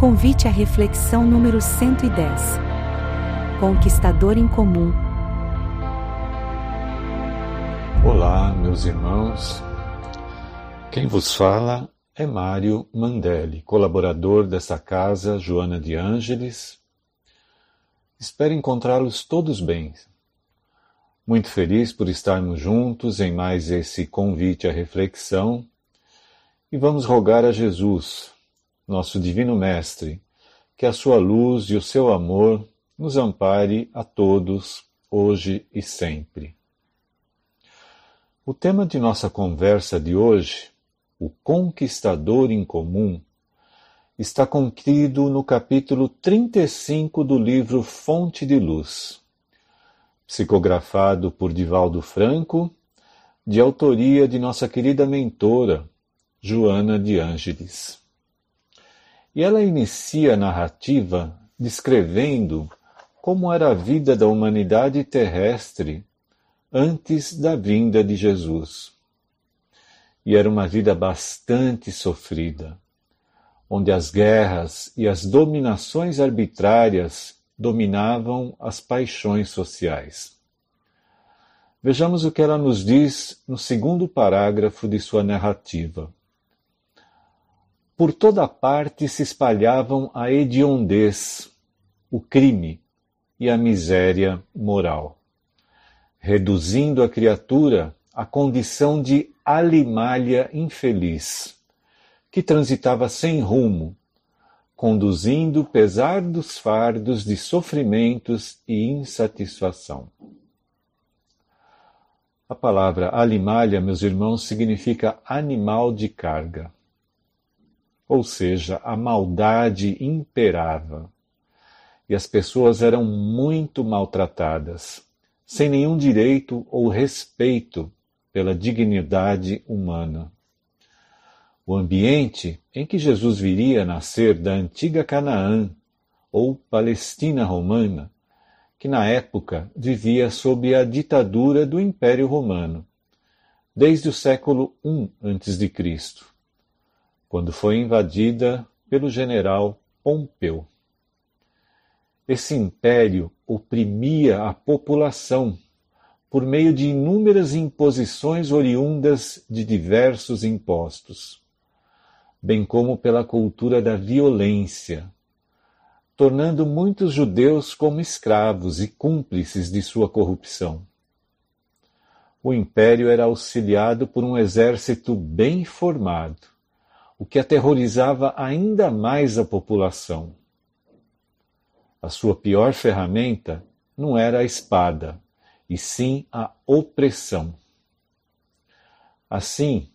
Convite à reflexão número 110. Conquistador em comum. Olá, meus irmãos. Quem vos fala é Mário Mandelli, colaborador dessa casa Joana de Ângeles. Espero encontrá-los todos bem. Muito feliz por estarmos juntos em mais esse convite à reflexão e vamos rogar a Jesus, nosso Divino Mestre, que a sua luz e o seu amor nos ampare a todos, hoje e sempre. O tema de nossa conversa de hoje, o conquistador em comum, está contido no capítulo 35 do livro Fonte de Luz, psicografado por Divaldo Franco, de autoria de nossa querida mentora, Joana de Ângeles. E ela inicia a narrativa descrevendo como era a vida da humanidade terrestre antes da vinda de Jesus. E era uma vida bastante sofrida, onde as guerras e as dominações arbitrárias dominavam as paixões sociais. Vejamos o que ela nos diz no segundo parágrafo de sua narrativa. Por toda parte se espalhavam a hediondez, o crime e a miséria moral, reduzindo a criatura à condição de alimalha infeliz, que transitava sem rumo, conduzindo pesados fardos de sofrimentos e insatisfação. A palavra alimalha, meus irmãos, significa animal de carga ou seja, a maldade imperava. E as pessoas eram muito maltratadas, sem nenhum direito ou respeito pela dignidade humana. O ambiente em que Jesus viria nascer da antiga Canaã, ou Palestina romana, que na época vivia sob a ditadura do Império Romano, desde o século I a.C quando foi invadida pelo general Pompeu. Esse império oprimia a população por meio de inúmeras imposições oriundas de diversos impostos, bem como pela cultura da violência, tornando muitos judeus como escravos e cúmplices de sua corrupção. O império era auxiliado por um exército bem formado, o que aterrorizava ainda mais a população. A sua pior ferramenta não era a espada, e sim a opressão. Assim,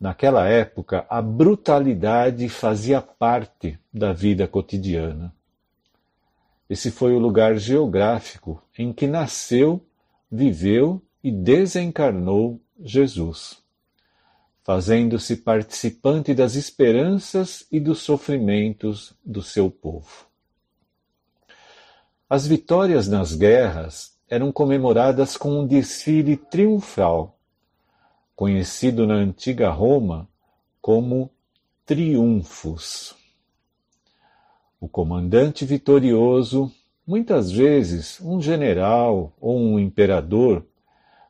naquela época, a brutalidade fazia parte da vida cotidiana. Esse foi o lugar geográfico em que nasceu, viveu e desencarnou Jesus fazendo-se participante das esperanças e dos sofrimentos do seu povo. As vitórias nas guerras eram comemoradas com um desfile triunfal, conhecido na antiga Roma como triunfos. O comandante vitorioso, muitas vezes um general ou um imperador,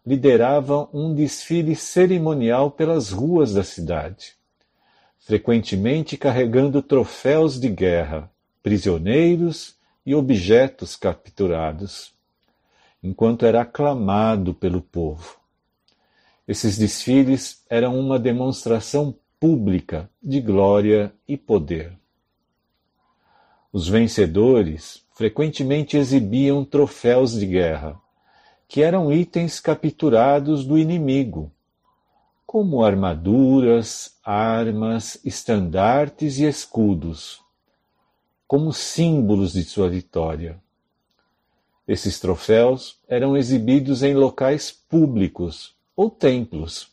liderava um desfile cerimonial pelas ruas da cidade, frequentemente carregando troféus de guerra, prisioneiros e objetos capturados, enquanto era aclamado pelo povo. Esses desfiles eram uma demonstração pública de glória e poder. Os vencedores frequentemente exibiam troféus de guerra, que eram itens capturados do inimigo, como armaduras, armas, estandartes e escudos, como símbolos de sua vitória. Esses troféus eram exibidos em locais públicos ou templos,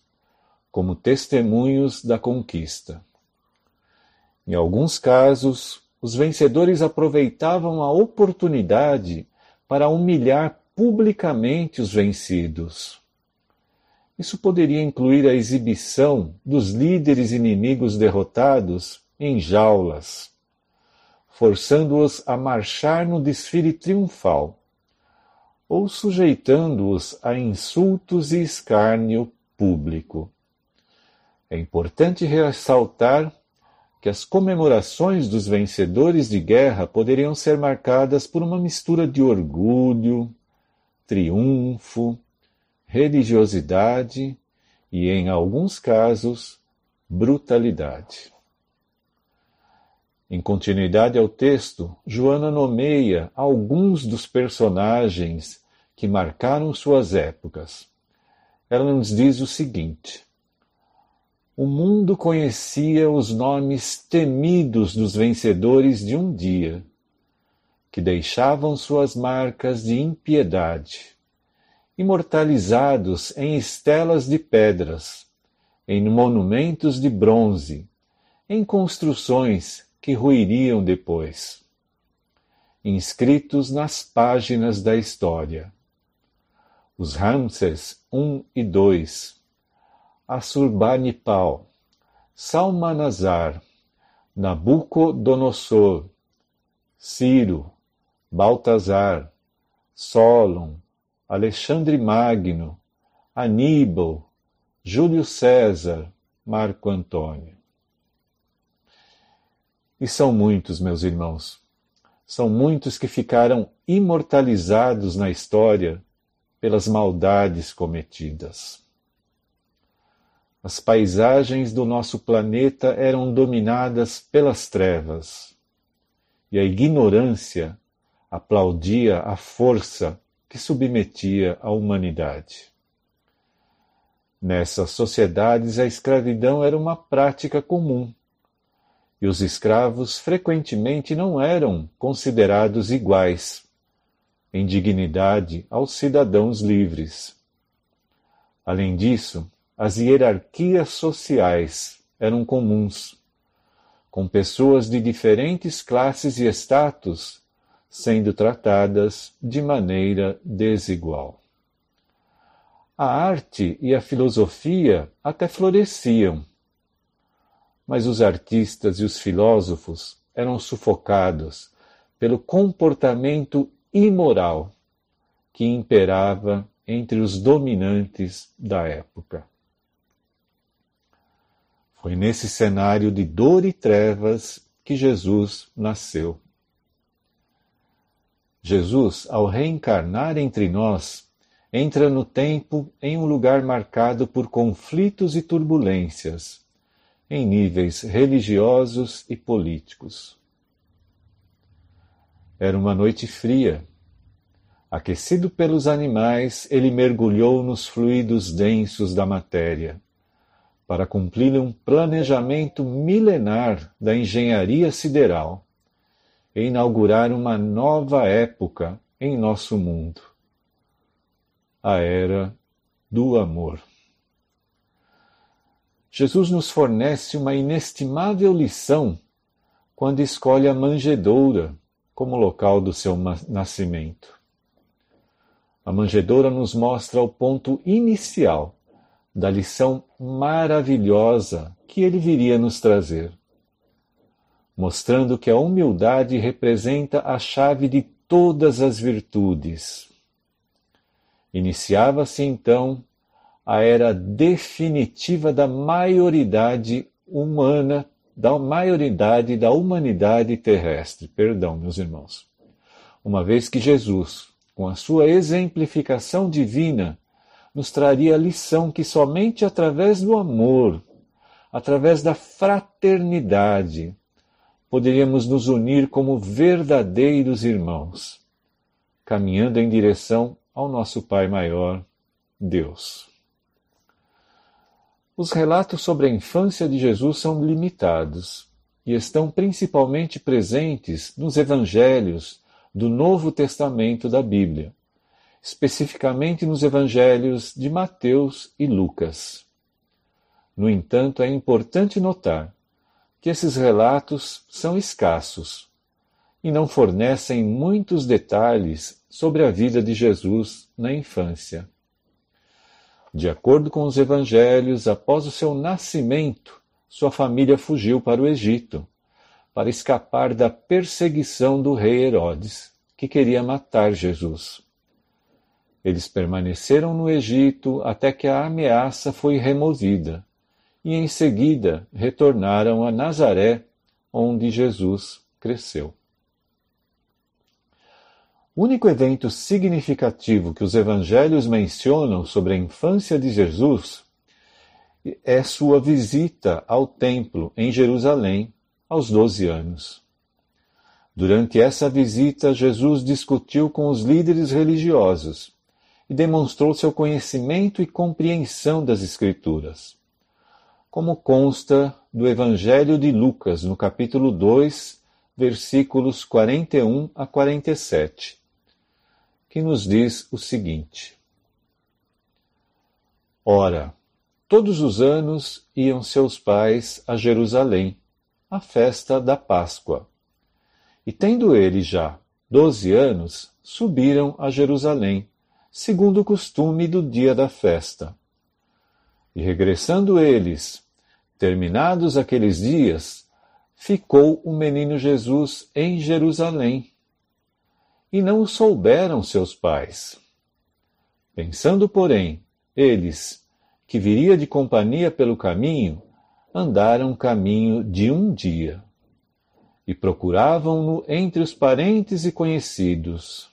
como testemunhos da conquista. Em alguns casos, os vencedores aproveitavam a oportunidade para humilhar publicamente os vencidos. Isso poderia incluir a exibição dos líderes inimigos derrotados em jaulas, forçando-os a marchar no desfile triunfal, ou sujeitando-os a insultos e escárnio público. É importante ressaltar que as comemorações dos vencedores de guerra poderiam ser marcadas por uma mistura de orgulho, triunfo, religiosidade e, em alguns casos, brutalidade. Em continuidade ao texto, Joana nomeia alguns dos personagens que marcaram suas épocas. Ela nos diz o seguinte: O mundo conhecia os nomes temidos dos vencedores de um dia, que deixavam suas marcas de impiedade, imortalizados em estelas de pedras, em monumentos de bronze, em construções que ruiriam depois, inscritos nas páginas da história. Os Ramses I e II, Assurbanipal, Salmanazar, Nabucodonosor, Ciro, Baltazar, Solon, Alexandre Magno, Aníbal, Júlio César, Marco Antônio. E são muitos, meus irmãos. São muitos que ficaram imortalizados na história pelas maldades cometidas. As paisagens do nosso planeta eram dominadas pelas trevas, e a ignorância aplaudia a força que submetia a humanidade. Nessas sociedades, a escravidão era uma prática comum e os escravos frequentemente não eram considerados iguais em dignidade aos cidadãos livres. Além disso, as hierarquias sociais eram comuns, com pessoas de diferentes classes e status sendo tratadas de maneira desigual. A arte e a filosofia até floresciam mas os artistas e os filósofos eram sufocados pelo comportamento imoral que imperava entre os dominantes da época. Foi nesse cenário de dor e trevas que Jesus nasceu. Jesus, ao reencarnar entre nós, entra no tempo em um lugar marcado por conflitos e turbulências em níveis religiosos e políticos. Era uma noite fria. Aquecido pelos animais, ele mergulhou nos fluidos densos da matéria, para cumprir um planejamento milenar da engenharia sideral inaugurar uma nova época em nosso mundo a era do amor. Jesus nos fornece uma inestimável lição quando escolhe a manjedoura como local do seu nascimento. A manjedoura nos mostra o ponto inicial da lição maravilhosa que ele viria nos trazer, mostrando que a humildade representa a chave de todas as virtudes. Iniciava-se então a era definitiva da maioridade humana, da maioridade da humanidade terrestre. Perdão, meus irmãos. Uma vez que Jesus, com a sua exemplificação divina, nos traria a lição que somente através do amor, através da fraternidade, poderíamos nos unir como verdadeiros irmãos, caminhando em direção ao nosso Pai maior, Deus. Os relatos sobre a infância de Jesus são limitados e estão principalmente presentes nos evangelhos do Novo Testamento da Bíblia, especificamente nos evangelhos de Mateus e Lucas. No entanto, é importante notar que esses relatos são escassos e não fornecem muitos detalhes sobre a vida de Jesus na infância. De acordo com os evangelhos, após o seu nascimento, sua família fugiu para o Egito, para escapar da perseguição do rei Herodes, que queria matar Jesus. Eles permaneceram no Egito até que a ameaça foi removida, e em seguida retornaram a Nazaré, onde Jesus cresceu. O único evento significativo que os evangelhos mencionam sobre a infância de Jesus é sua visita ao templo em Jerusalém aos 12 anos. Durante essa visita, Jesus discutiu com os líderes religiosos e demonstrou seu conhecimento e compreensão das Escrituras. Como consta do Evangelho de Lucas, no capítulo 2, versículos 41 a 47 que nos diz o seguinte: Ora, todos os anos iam seus pais a Jerusalém, à festa da Páscoa. E tendo eles já doze anos, subiram a Jerusalém, segundo o costume do dia da festa. E regressando eles, terminados aqueles dias, ficou o menino Jesus em Jerusalém e não o souberam seus pais. Pensando, porém, eles, que viria de companhia pelo caminho, andaram caminho de um dia, e procuravam-no entre os parentes e conhecidos.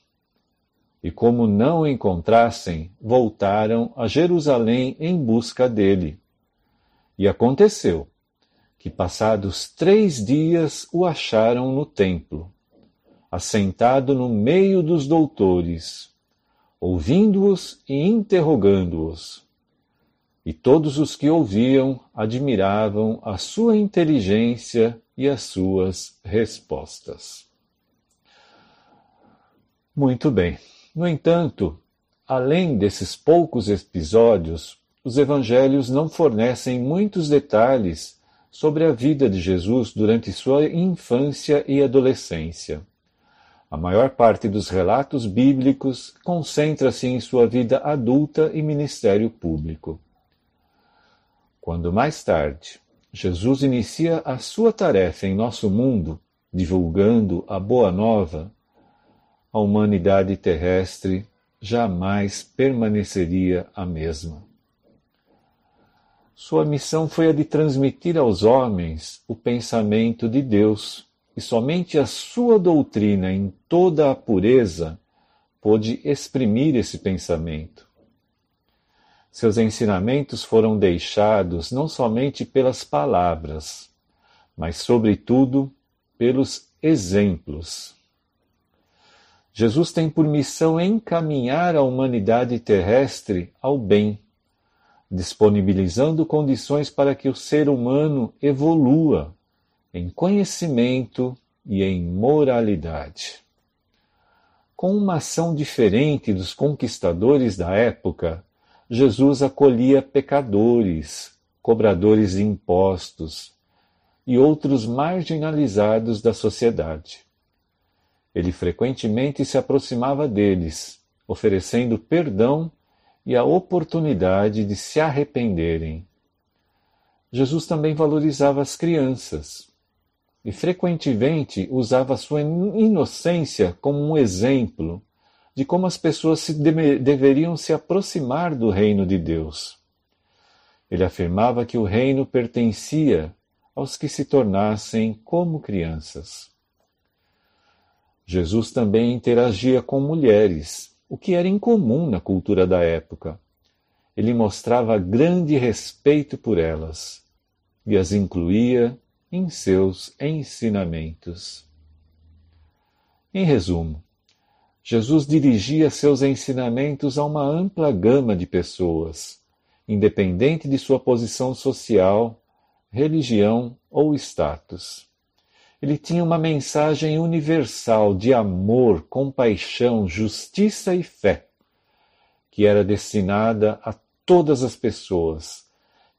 E como não o encontrassem, voltaram a Jerusalém em busca dele. E aconteceu que, passados três dias, o acharam no templo assentado no meio dos doutores, ouvindo-os e interrogando-os. E todos os que ouviam admiravam a sua inteligência e as suas respostas. Muito bem. No entanto, além desses poucos episódios, os evangelhos não fornecem muitos detalhes sobre a vida de Jesus durante sua infância e adolescência. A maior parte dos relatos bíblicos concentra-se em sua vida adulta e ministério público. Quando mais tarde Jesus inicia a sua tarefa em nosso mundo, divulgando a Boa Nova, a humanidade terrestre jamais permaneceria a mesma. Sua missão foi a de transmitir aos homens o pensamento de Deus e somente a sua doutrina em toda a pureza pôde exprimir esse pensamento. Seus ensinamentos foram deixados não somente pelas palavras, mas, sobretudo, pelos exemplos. Jesus tem por missão encaminhar a humanidade terrestre ao bem, disponibilizando condições para que o ser humano evolua em conhecimento e em moralidade. Com uma ação diferente dos conquistadores da época, Jesus acolhia pecadores, cobradores de impostos e outros marginalizados da sociedade. Ele frequentemente se aproximava deles, oferecendo perdão e a oportunidade de se arrependerem. Jesus também valorizava as crianças, e frequentemente usava sua inocência como um exemplo de como as pessoas se de deveriam se aproximar do reino de Deus. Ele afirmava que o reino pertencia aos que se tornassem como crianças. Jesus também interagia com mulheres, o que era incomum na cultura da época. Ele mostrava grande respeito por elas e as incluía em seus ensinamentos. Em resumo, Jesus dirigia seus ensinamentos a uma ampla gama de pessoas, independente de sua posição social, religião ou status. Ele tinha uma mensagem universal de amor, compaixão, justiça e fé, que era destinada a todas as pessoas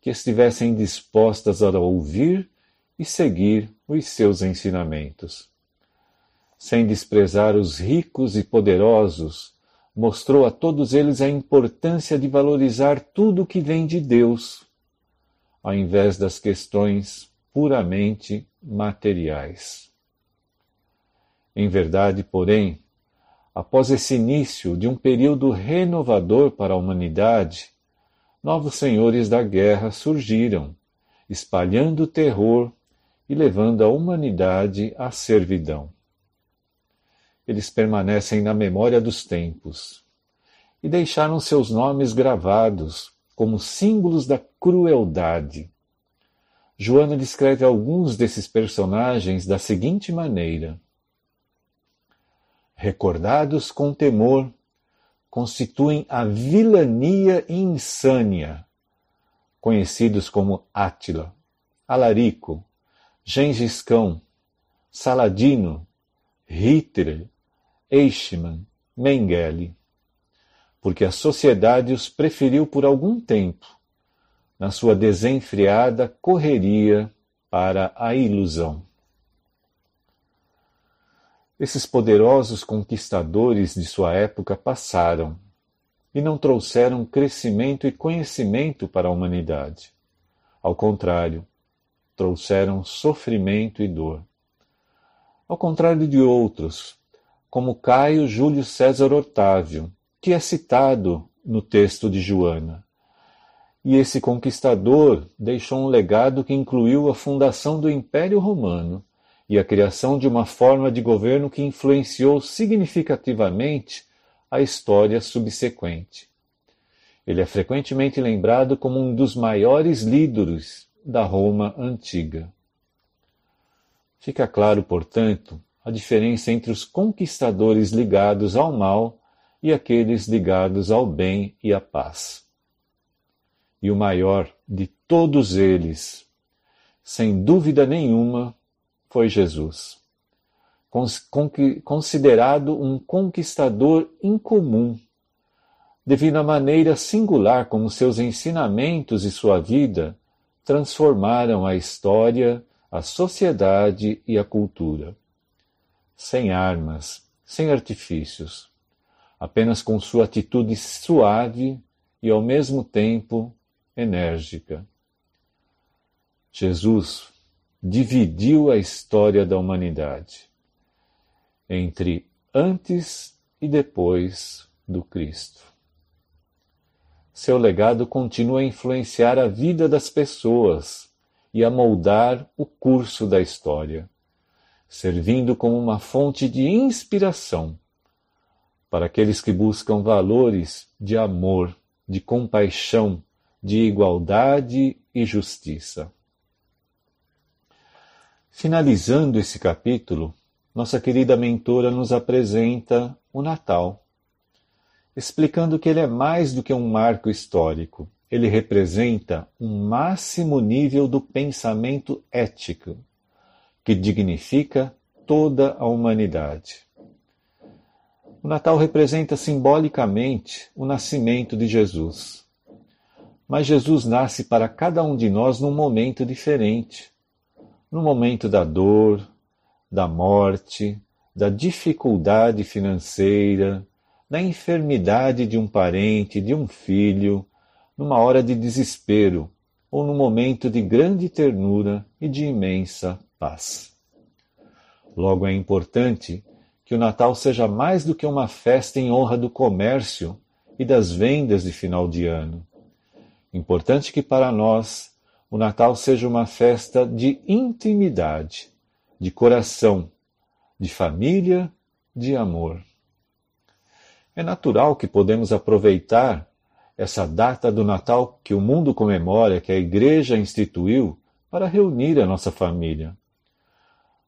que estivessem dispostas a ouvir e seguir os seus ensinamentos. Sem desprezar os ricos e poderosos, mostrou a todos eles a importância de valorizar tudo o que vem de Deus, ao invés das questões puramente materiais. Em verdade, porém, após esse início de um período renovador para a humanidade, novos senhores da guerra surgiram, espalhando terror e levando a humanidade à servidão. Eles permanecem na memória dos tempos e deixaram seus nomes gravados como símbolos da crueldade. Joana descreve alguns desses personagens da seguinte maneira: recordados com temor, constituem a vilania insânia, conhecidos como Átila, Alarico, Gengis Khan, Saladino, Hitler, Eichmann, Mengele, porque a sociedade os preferiu por algum tempo, na sua desenfreada correria para a ilusão. Esses poderosos conquistadores de sua época passaram e não trouxeram crescimento e conhecimento para a humanidade. Ao contrário, trouxeram sofrimento e dor. Ao contrário de outros, como Caio Júlio César Otávio, que é citado no texto de Joana. E esse conquistador deixou um legado que incluiu a fundação do Império Romano e a criação de uma forma de governo que influenciou significativamente a história subsequente. Ele é frequentemente lembrado como um dos maiores líderes da Roma antiga. Fica claro, portanto, a diferença entre os conquistadores ligados ao mal e aqueles ligados ao bem e à paz. E o maior de todos eles, sem dúvida nenhuma, foi Jesus, considerado um conquistador incomum, devido à maneira singular como seus ensinamentos e sua vida transformaram a história, a sociedade e a cultura. Sem armas, sem artifícios, apenas com sua atitude suave e ao mesmo tempo enérgica. Jesus dividiu a história da humanidade entre antes e depois do Cristo. Seu legado continua a influenciar a vida das pessoas e a moldar o curso da história, servindo como uma fonte de inspiração para aqueles que buscam valores de amor, de compaixão, de igualdade e justiça. Finalizando esse capítulo, nossa querida mentora nos apresenta o Natal, explicando que ele é mais do que um marco histórico, ele representa um máximo nível do pensamento ético, que dignifica toda a humanidade. O Natal representa simbolicamente o nascimento de Jesus. Mas Jesus nasce para cada um de nós num momento diferente no momento da dor, da morte, da dificuldade financeira, da enfermidade de um parente, de um filho, numa hora de desespero ou num momento de grande ternura e de imensa paz. Logo é importante que o Natal seja mais do que uma festa em honra do comércio e das vendas de final de ano. Importante que para nós o Natal seja uma festa de intimidade, de coração, de família, de amor. É natural que podemos aproveitar essa data do Natal que o mundo comemora, que a Igreja instituiu, para reunir a nossa família.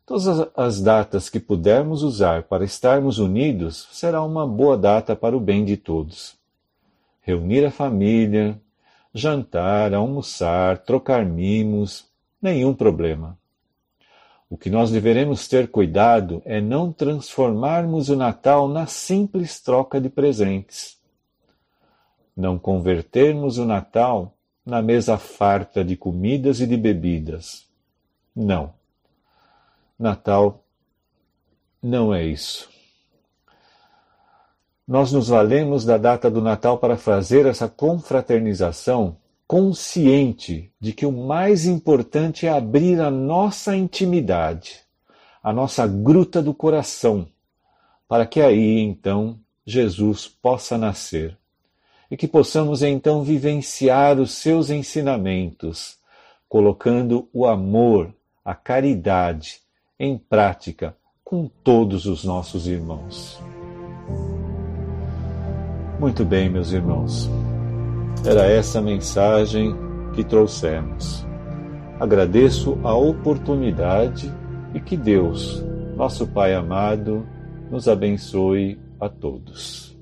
Todas as datas que pudermos usar para estarmos unidos será uma boa data para o bem de todos. Reunir a família, jantar, almoçar, trocar mimos, nenhum problema. O que nós deveremos ter cuidado é não transformarmos o Natal na simples troca de presentes. Não convertermos o Natal na mesa farta de comidas e de bebidas. Não. Natal não é isso. Nós nos valemos da data do Natal para fazer essa confraternização consciente de que o mais importante é abrir a nossa intimidade, a nossa gruta do coração, para que aí então Jesus possa nascer e que possamos então vivenciar os seus ensinamentos, colocando o amor, a caridade em prática com todos os nossos irmãos. Muito bem, meus irmãos. Era essa a mensagem que trouxemos. Agradeço a oportunidade e que Deus, nosso Pai amado, nos abençoe a todos.